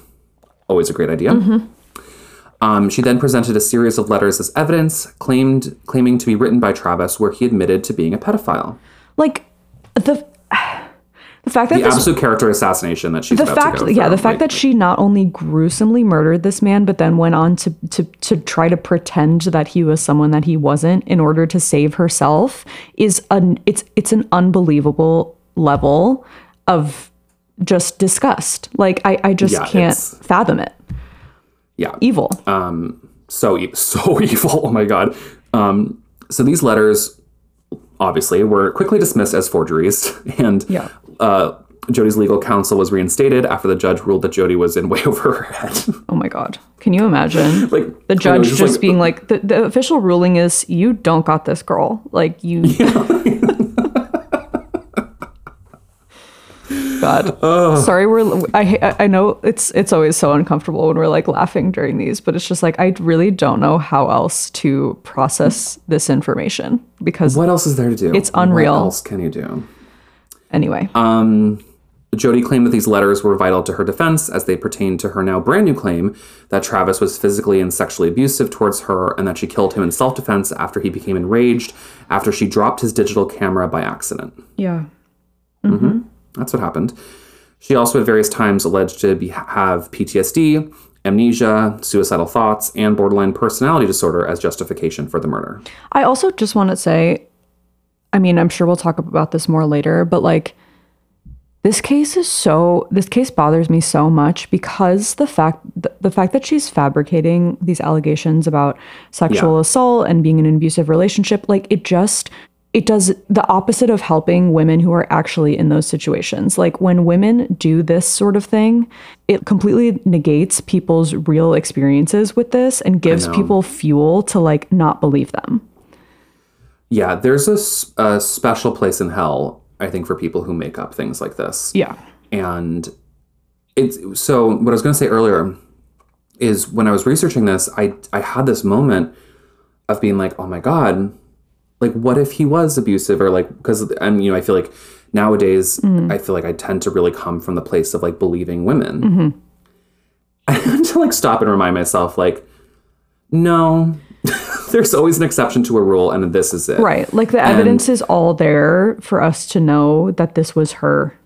Always a great idea. Um, she then presented a series of letters as evidence, claimed claiming to be written by Travis, where he admitted to being a pedophile. Like the the fact that The this absolute character assassination that she's the about fact yeah through, the fact like- that she not only gruesomely murdered this man but then went on to, to to try to pretend that he was someone that he wasn't in order to save herself is an it's it's an unbelievable level of just disgust like i i just Yeah, can't fathom it yeah, evil Um, so so evil. Oh my god. Um, so these letters, obviously, were quickly dismissed as forgeries, and Yeah. uh, Jodi's legal counsel was reinstated after the judge ruled that Jodi was in way over her head. oh my god can you imagine like the know, judge just, like- being like the, the official ruling is you don't got this girl like you god Oh. sorry we're I, I know it's it's always so uncomfortable when we're like laughing during these but it's just like i really don't know how else to process this information because What else is there to do? It's unreal. What else can you do? anyway Um, Jodi claimed that these letters were vital to her defense as they pertained to her now brand new claim that Travis was physically and sexually abusive towards her and that she killed him in self defense after he became enraged after she dropped his digital camera by accident. yeah That's what happened. She also at various times alleged to be, have PTSD, amnesia, suicidal thoughts, and borderline personality disorder as justification for the murder. I also just want to say, I mean, I'm sure we'll talk about this more later, but like, this case is so. This case bothers me so much because the fact the, the fact that she's fabricating these allegations about sexual Yeah. assault and being in an abusive relationship, like it just it does the opposite of helping women who are actually in those situations. Like when women do this sort of thing, it completely negates people's real experiences with this and gives people fuel to like not believe them. Yeah, there's a special place in hell, I think, for people who make up things like this. Yeah. And it's so what I was going to say earlier is when I was researching this, I I had this moment of being like, oh my god, like what if he was abusive or like because I'm you know I feel like nowadays mm-hmm. I feel like I tend to really come from the place of like believing women. Mm-hmm. I had to like stop and remind myself like, no. There's always an exception to a rule, and this is it. Right. Like the evidence is all there for us to know that this was her.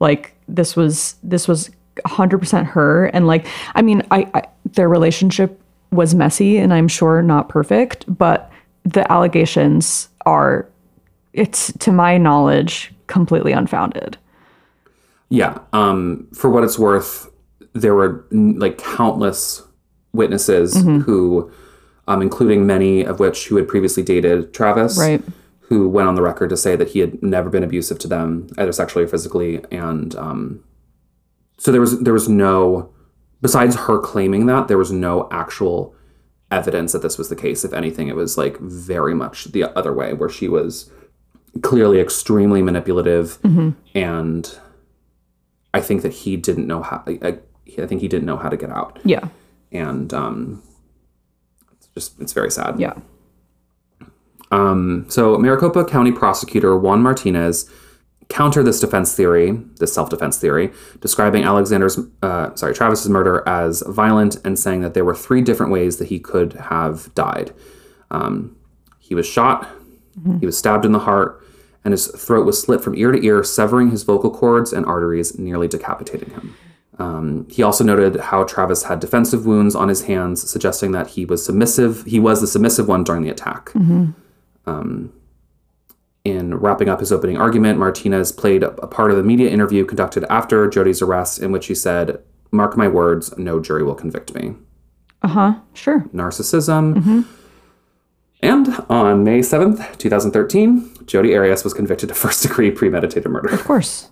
Like this was this was 100% her and like I mean I, I their relationship was messy and I'm sure not perfect, but the allegations are it's to my knowledge completely unfounded. Yeah. Um, for what it's worth, there were like countless witnesses Mm-hmm. who, um, including many of which who had previously dated Travis, Right. who went on the record to say that he had never been abusive to them, either sexually or physically, and um, so there was there was no, besides her claiming that, there was no actual evidence that this was the case. If anything, it was like very much the other way, where she was clearly extremely manipulative, and I think that he didn't know how. I, I think he didn't know how to get out, Yeah. and um, it's just it's very sad. Yeah. Um, so Maricopa County prosecutor Juan Martinez countered this defense theory, this self-defense theory, describing Alexander's, uh, sorry, Travis's murder as violent and saying that there were three different ways that he could have died. Um, he was shot, he was stabbed in the heart, and his throat was slit from ear to ear, severing his vocal cords and arteries, nearly decapitating him. Um, he also noted how Travis had defensive wounds on his hands, suggesting that he was submissive. He was the submissive one during the attack. Um, in wrapping up his opening argument, Martinez played a part of the media interview conducted after Jodi's arrest, in which he said, "Mark my words, no jury will convict me." Uh huh. Sure. Narcissism. And on May seventh, two thousand thirteen, Jodi Arias was convicted of first-degree premeditated murder. Of course.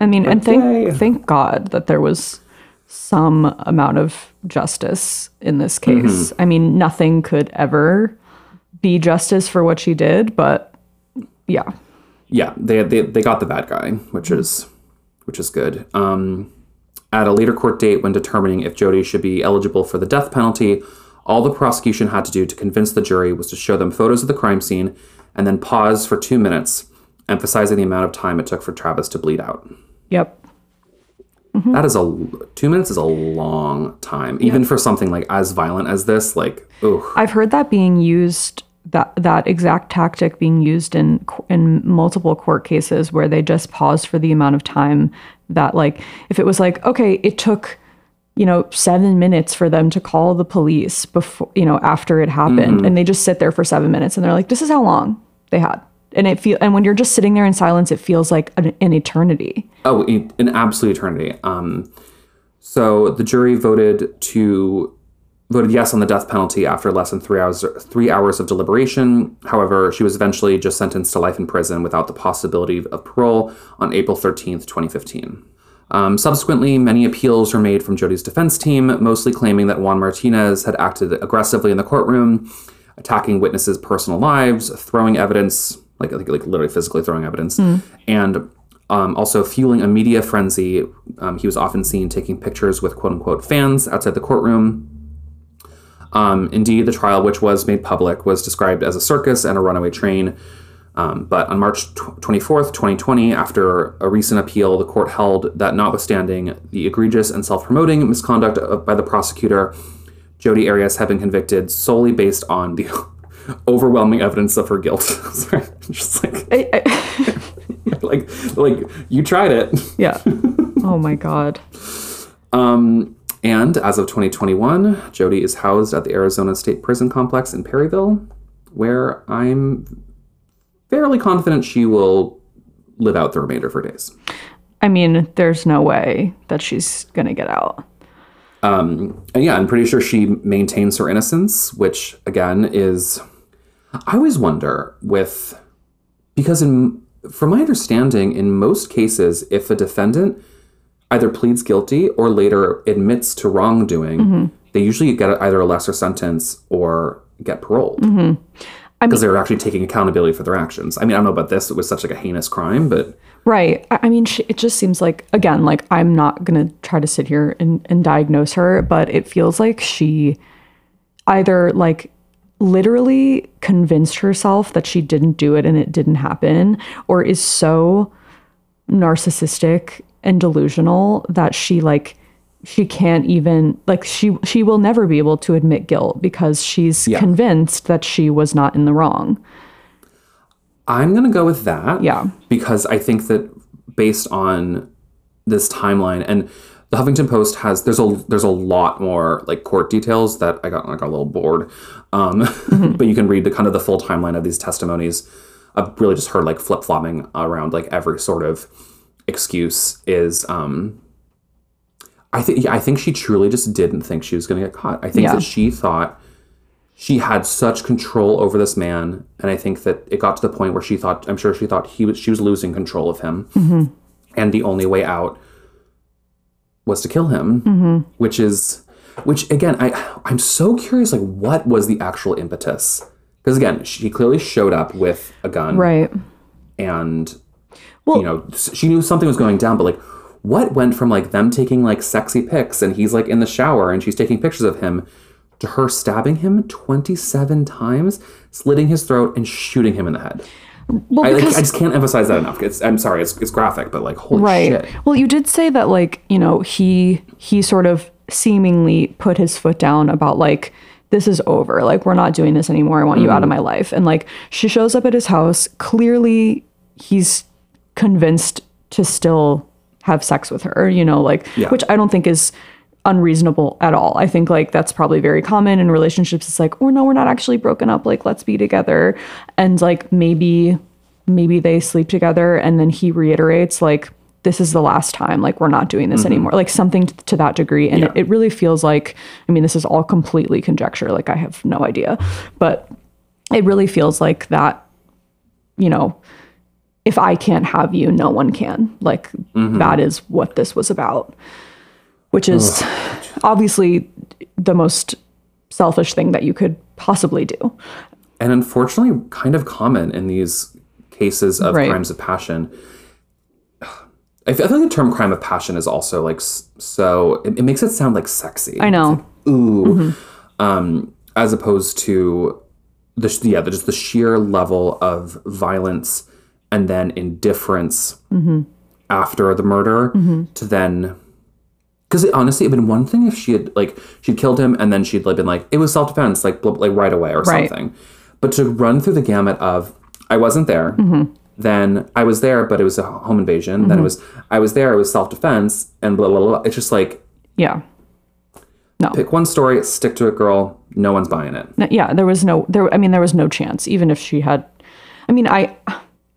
I mean, and thank thank God that there was some amount of justice in this case. I mean, nothing could ever be justice for what she did, but yeah. yeah, they, they they got the bad guy, which is which is good. Um, at a later court date, when determining if Jodi should be eligible for the death penalty, all the prosecution had to do to convince the jury was to show them photos of the crime scene and then pause for two minutes, emphasizing the amount of time it took for Travis to bleed out. Yep. That is a two minutes is a long time, even for something like as violent as this. Like, oh, I've heard that being used that that exact tactic being used in in multiple court cases where they just pause for the amount of time that like if it was like okay it took you know 7 minutes for them to call the police before you know after it happened and they just sit there for 7 minutes and they're like this is how long they had. And it feel and when you're just sitting there in silence it feels like an, an eternity. Oh, an absolute eternity. Um, so the jury voted to voted yes on the death penalty after less than three hours three hours of deliberation. However, she was eventually just sentenced to life in prison without the possibility of parole on April thirteenth, twenty fifteen. Um, subsequently, many appeals were made from Jodi's defense team, mostly claiming that Juan Martinez had acted aggressively in the courtroom, attacking witnesses' personal lives, throwing evidence, like like, like literally physically throwing evidence, and um, also fueling a media frenzy. Um, he was often seen taking pictures with quote unquote fans outside the courtroom. Um, indeed, the trial, which was made public, was described as a circus and a runaway train. Um, but on March tw- 24th, 2020, after a recent appeal, the court held that notwithstanding the egregious and self promoting misconduct of, by the prosecutor, Jodi Arias had been convicted solely based on the overwhelming evidence of her guilt. Sorry, just like, I, I, like, like you tried it. yeah oh my god Um, and as of 2021, Jodi is housed at the Arizona State Prison Complex in Perryville, where I'm fairly confident she will live out the remainder of her days. i mean there's no way that she's gonna get out Um, and yeah, I'm pretty sure she maintains her innocence, which again is. I always wonder with. Because, in, from my understanding, in most cases, if a defendant either pleads guilty or later admits to wrongdoing, mm-hmm. they usually get either a lesser sentence or get paroled. Mm-hmm. Because they're actually taking accountability for their actions. I mean, I don't know about this. It was such like a heinous crime, but Right. I I mean, she, it just seems like, again, like I'm not going to try to sit here and, and diagnose her, but it feels like she either like literally convinced herself that she didn't do it and it didn't happen, or is so narcissistic and delusional that she like she can't even like she she will never be able to admit guilt because she's Yeah. convinced that she was not in the wrong. I'm going to go with that. Yeah. Because I think that based on this timeline and the Huffington Post has there's a there's a lot more like court details that I got like a little bored. Um, but you can read the kind of the full timeline of these testimonies. I've really just heard like flip flopping around like every sort of excuse is um I think yeah, I think she truly just didn't think she was going to get caught. I think Yeah. that she thought she had such control over this man, and I think that it got to the point where she thought I'm sure she thought he was she was losing control of him, and the only way out was to kill him, which is Which again, I I'm so curious. Like, what was the actual impetus? Because again, she clearly showed up with a gun, Right. and you know she knew something was going down. But like, what went from like them taking like sexy pics and he's like in the shower and she's taking pictures of him to her stabbing him 27 times, slitting his throat and shooting him in the head. Well, I, like, I just can't emphasize that enough. It's, I'm sorry, it's, it's graphic, but like, holy right. shit. Well, you did say that like, you know, he he sort of seemingly put his foot down about like this is over. Like we're not doing this anymore. I want you out of Mm-hmm. my life. And like she shows up at his house, clearly he's convinced to still have sex with her, you know, like Yeah. which I don't think is unreasonable at all. I think like that's probably very common in relationships. It's like, oh no, we're not actually broken up. Like let's be together. And like maybe maybe they sleep together and then he reiterates like this is the last time like we're not doing this anymore like something t- to that degree and Mm-hmm. Yeah. it, it really feels like i mean this is all completely conjecture like i have no idea but it really feels like that you know if i can't have you no one can. Like Mm-hmm. that is what this was about which is obviously the most selfish thing that you could possibly do. And unfortunately kind of common in these cases of Right. crimes of passion. I feel like the term crime of passion is also like so it, it makes it sound like sexy. I know. Ooh. Um as opposed to the yeah the, just the sheer level of violence and then indifference mm-hmm. after the murder mm-hmm. to then because honestly it'd been one thing if she had like she'd killed him and then she'd like been like it was self-defense like blah, like right away or Right. something. But to run through the gamut of i wasn't there mm-hmm. then i was there but it was a home invasion then it was i was there it was self-defense and blah blah blah it's just like yeah. No. Pick one story stick to it girl. No one's buying it. Yeah there was no there i mean there was no chance even if she had i mean i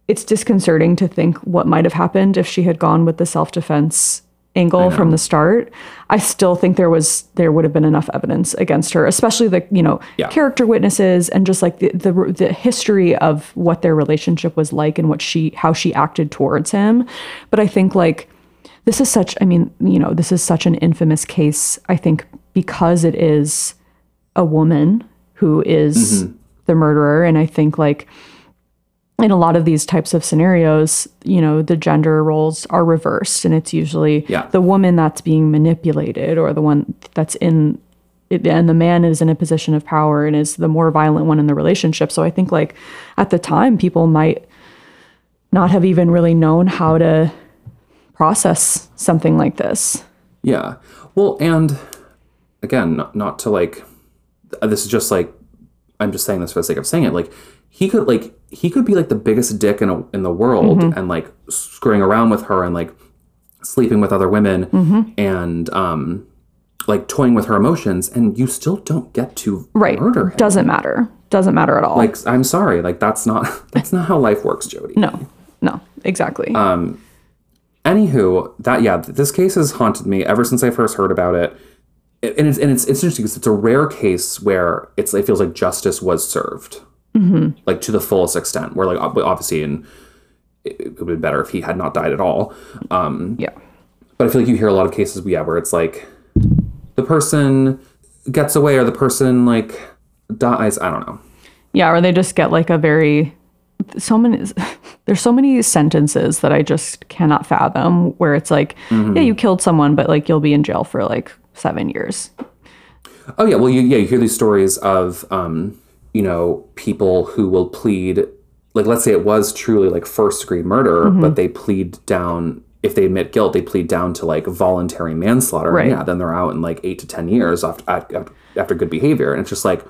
it's disconcerting to think what might have happened if she had gone with the self-defense angle from the start. I still think there was there would have been enough evidence against her especially the you know Yeah. character witnesses and just like the, the the history of what their relationship was like and what she how she acted towards him. But i think like this is such i mean you know this is such an infamous case i think because it is a woman who is mm-hmm. the murderer. And i think like in a lot of these types of scenarios you know the gender roles are reversed and it's usually Yeah. the woman that's being manipulated or the one that's in it, and the man is in a position of power and is the more violent one in the relationship so i think like at the time people might not have even really known how to process something like this Yeah. Well, and again, not, not to like, this is just like, I'm just saying this for the sake of saying it. Like, he could like he could be like the biggest dick in a, in the world Mm-hmm. and like screwing around with her and like sleeping with other women Mm-hmm. and um like toying with her emotions, and you still don't get to right murder him. doesn't matter doesn't matter at all Like, I'm sorry, like that's not that's not how life works, Jodi. no no exactly Um Anywho, that yeah, this case has haunted me ever since I first heard about it. And it's and it's, it's interesting because it's a rare case where it's it feels like justice was served, mm-hmm. like to the fullest extent. Where like obviously, and it, it would have been better if he had not died at all. Um, yeah but I feel like you hear a lot of cases, yeah, where it's like the person gets away or the person like dies. I don't know. Yeah, or they just get like a very so many there's so many sentences that I just cannot fathom where it's like, yeah, you killed someone, but like you'll be in jail for like seven years. Oh yeah, well you yeah you hear these stories of um, you know people who will plead like let's say it was truly like first degree murder, Mm-hmm. but they plead down if they admit guilt, they plead down to like voluntary manslaughter. Right. Yeah, then they're out in like eight to ten years after after, after good behavior, and it's just like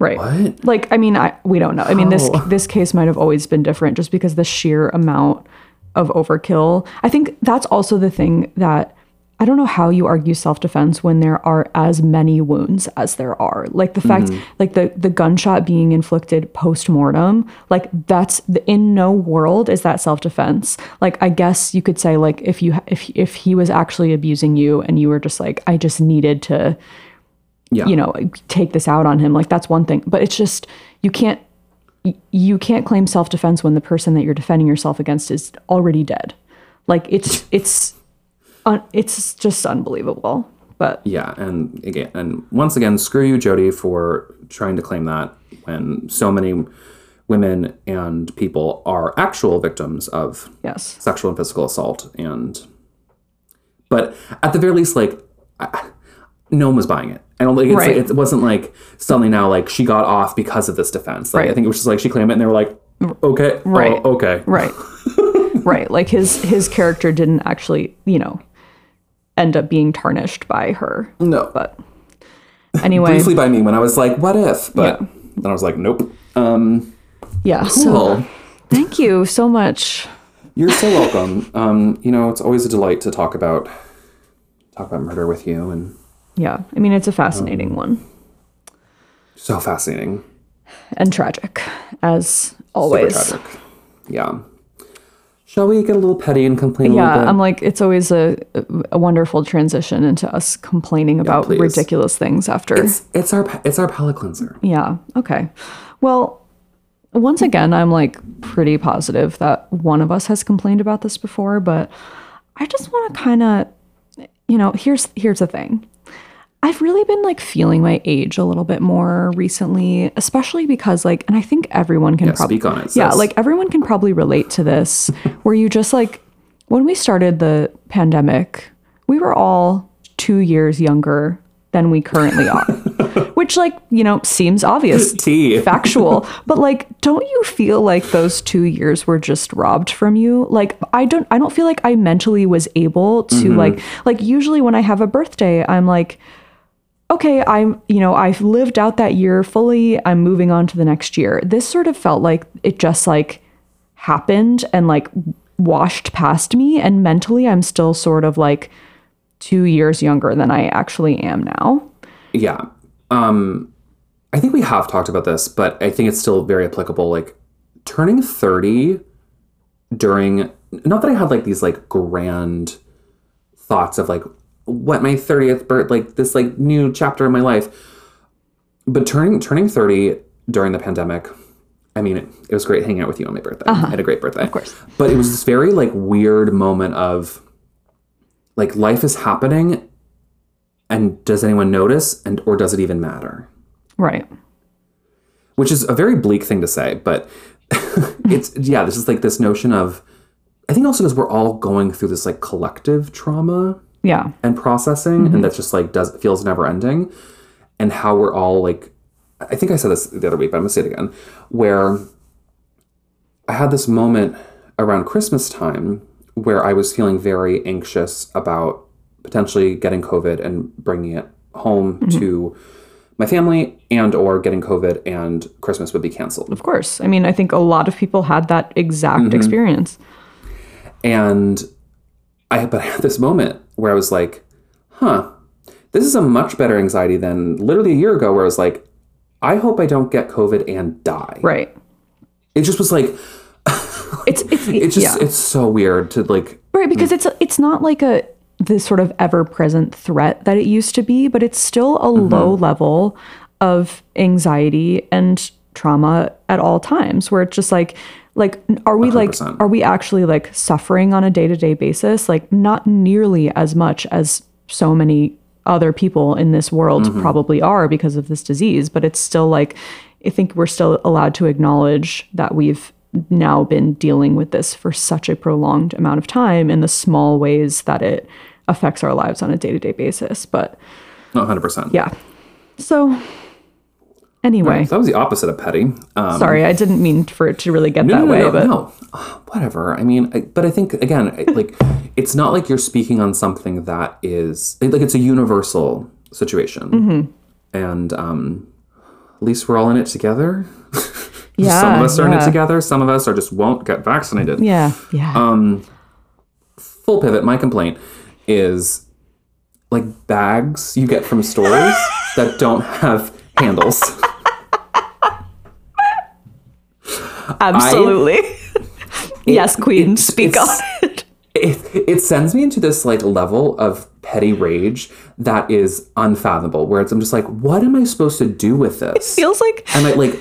Right. what? Like, I mean, I we don't know. I mean, this this case might have always been different just because the sheer amount of overkill. I think that's also the thing that I don't know how you argue self-defense when there are as many wounds as there are. Like the fact mm-hmm. like the the gunshot being inflicted post-mortem, like that's the, in no world is that self-defense. Like I guess you could say like if you if if he was actually abusing you and you were just like I just needed to Yeah, you know take this out on him like that's one thing but it's just you can't you can't claim self-defense when the person that you're defending yourself against is already dead like it's it's un, it's just unbelievable But Yeah, and again, and once again, screw you, Jodi, for trying to claim that when so many women and people are actual victims of yes. sexual and physical assault, and but at the very least, like I, no one was buying it. Don't like, Right. like it wasn't like suddenly now like she got off because of this defense. Like, I think it was just like she claimed it, and they were like, okay, oh, Right. okay, Right. right. Like his his character didn't actually, you know, end up being tarnished by her. no, But anyway, briefly by me when I was like, what if? But Yeah. then I was like, nope. Um, yeah. So thank you so much. You're so welcome. Um, you know, it's always a delight to talk about talk about murder with you, and Yeah. I mean, it's a fascinating one so fascinating, and tragic, as super always. tragic. Yeah. Shall we get a little petty and complain a Yeah, little bit? Yeah, I'm like, it's always a a wonderful transition into us complaining about please. ridiculous things after. it's it's our it's our palate cleanser. Yeah. Okay. Well, once again, I'm like pretty positive that one of us has complained about this before, but I just want to kind of, you know, here's here's the thing. I've really been like feeling my age a little bit more recently, especially because like, and I think everyone can Yeah, probably speak on it, Yeah, like everyone can probably relate to this, where you just like when we started the pandemic, we were all two years younger than we currently are, which like you know seems obvious Tea. factual but like don't you feel like those two years were just robbed from you? Like i don't i don't feel like i mentally was able to mm-hmm. like like usually when i have a birthday i'm like okay i'm you know i've lived out that year fully i'm moving on to the next year this sort of felt like it just like happened and like washed past me and mentally i'm still sort of like two years younger than i actually am now Yeah. Um, I think we have talked about this, but I think it's still very applicable. Like turning 30 during, not that I had like these like grand thoughts of like what my 30th birth, like this like new chapter in my life, but turning, turning 30 during the pandemic, I mean, it, it was great hanging out with you on my birthday. Uh-huh. I had a great birthday. Of course. But it was this very like weird moment of like life is happening and does anyone notice and or does it even matter right which is a very bleak thing to say but it's yeah this is like this notion of i think also because we're all going through this like collective trauma yeah. and processing and mm-hmm. that's just like does feels never ending and how we're all like i think i said this the other week but i'm gonna say it again where i had this moment around christmas time where i was feeling very anxious about potentially getting covid and bringing it home mm-hmm. to my family and or getting covid and christmas would be canceled. Of course. I mean, I think a lot of people had that exact mm-hmm. experience. And I but I had this moment where I was like, huh, this is a much better anxiety than literally a year ago where I was like, I hope I don't get COVID and die. Right. It just was like It's it's, it's just yeah. it's so weird to like right because mm. it's it's not like a this sort of ever present threat that it used to be, but it's still a mm-hmm. low level of anxiety and trauma at all times where it's just like like are we like 100%. are we actually like suffering on a day-to-day basis like not nearly as much as so many other people in this world probably are because of this disease but it's still like i think we're still allowed to acknowledge that we've now been dealing with this for such a prolonged amount of time in the small ways that it affects our lives on a day-to-day basis but not 100%. yeah so anyway that was the opposite of petty. Um, sorry i didn't mean for it to really get no, that no, way no, but no. Ah, Whatever. I mean, I, but I think again, like, it's not like you're speaking on something that is like it's a universal situation, Mm-hmm. and um, at least we're all in it together. yeah some of us are in it together. Some of us are just won't get vaccinated. yeah yeah Um, Full pivot. My complaint is like bags you get from stores that don't have handles. absolutely yes queen it's- speak on it it, it sends me into this like level of petty rage that is unfathomable where it's, i'm just like what am i supposed to do with this It feels like and i like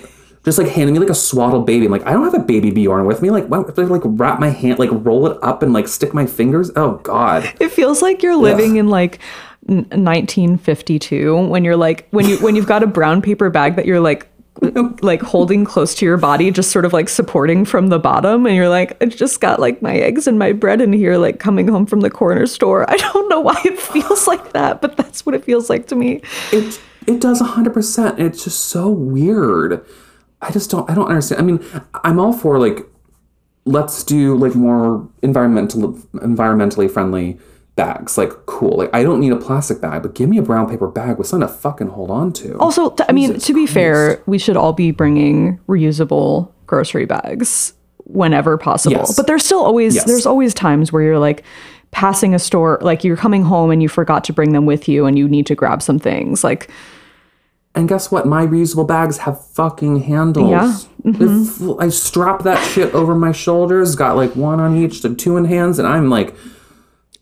just like handing me like a swaddled baby. I'm like, I don't have a baby Bjorn with me. Like, why do I like wrap my hand, like roll it up and like stick my fingers? Oh God. It feels like you're living in like 1952 when you're like when you when you've got a brown paper bag that you're like like holding close to your body just sort of like supporting from the bottom and you're like I just got like my eggs and my bread in here like coming home from the corner store. I don't know why it feels like that, but that's what it feels like to me. It it does hundred percent. It's just so weird. I just don't I don't understand. I mean, I'm all for like let's do like more environmental environmentally friendly bags. Like cool. Like I don't need a plastic bag, but give me a brown paper bag with something to fucking hold on to. Also, t- I mean, to be fair, we should all be bringing reusable grocery bags whenever possible. Yes. But there's still always Yes. there's always times where you're like passing a store, like you're coming home and you forgot to bring them with you and you need to grab some things. Like And guess what? My reusable bags have fucking handles. Yeah. Mm-hmm. If I strap that shit over my shoulders, got like one on each, to two in hands, and I'm like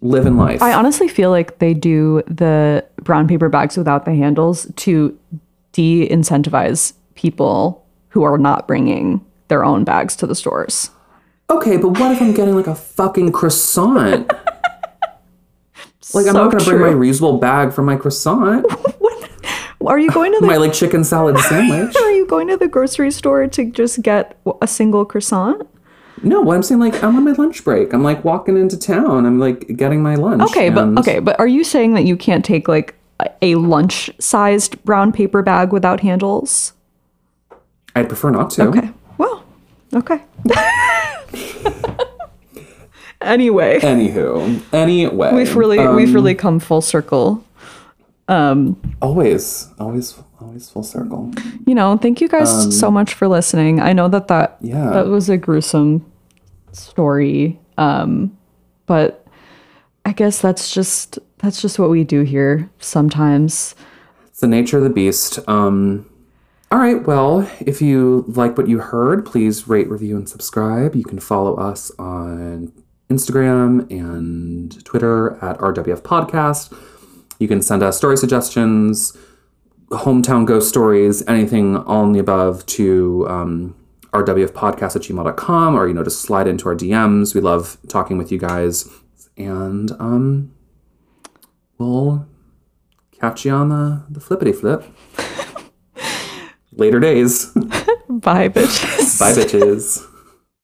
living life. I honestly feel like they do the brown paper bags without the handles to de-incentivize people who are not bringing their own bags to the stores. okay, but what if I'm getting like a fucking croissant? like I'm So not gonna bring my reusable bag for my croissant, What Are you going to the my like chicken salad sandwich. Are you going to the grocery store to just get a single croissant? No, what I'm saying, like I'm on my lunch break. I'm like walking into town. I'm like getting my lunch. Okay, but okay, but are you saying that you can't take like a- lunch-sized brown paper bag without handles? I'd prefer not to. Okay. Well, okay. anyway, Anywho, anyway, we've really we've um, really come full circle. Always, always, always full circle. You know, thank you guys so much for listening. I know that that Yeah. that was a gruesome story, um, but I guess that's just that's just what we do here sometimes. It's the nature of the beast. Um, all right. Well, if you like what you heard, please rate, review, and subscribe. You can follow us on Instagram and Twitter at RWF Podcast. You can send us story suggestions, hometown ghost stories, anything, in the above to um, rwfpodcast at gmail.com or, you know, just slide into our DMs. We love talking with you guys. And um, we'll catch you on the, the flippity flip. Later days. Bye, bitches. Bye, bitches.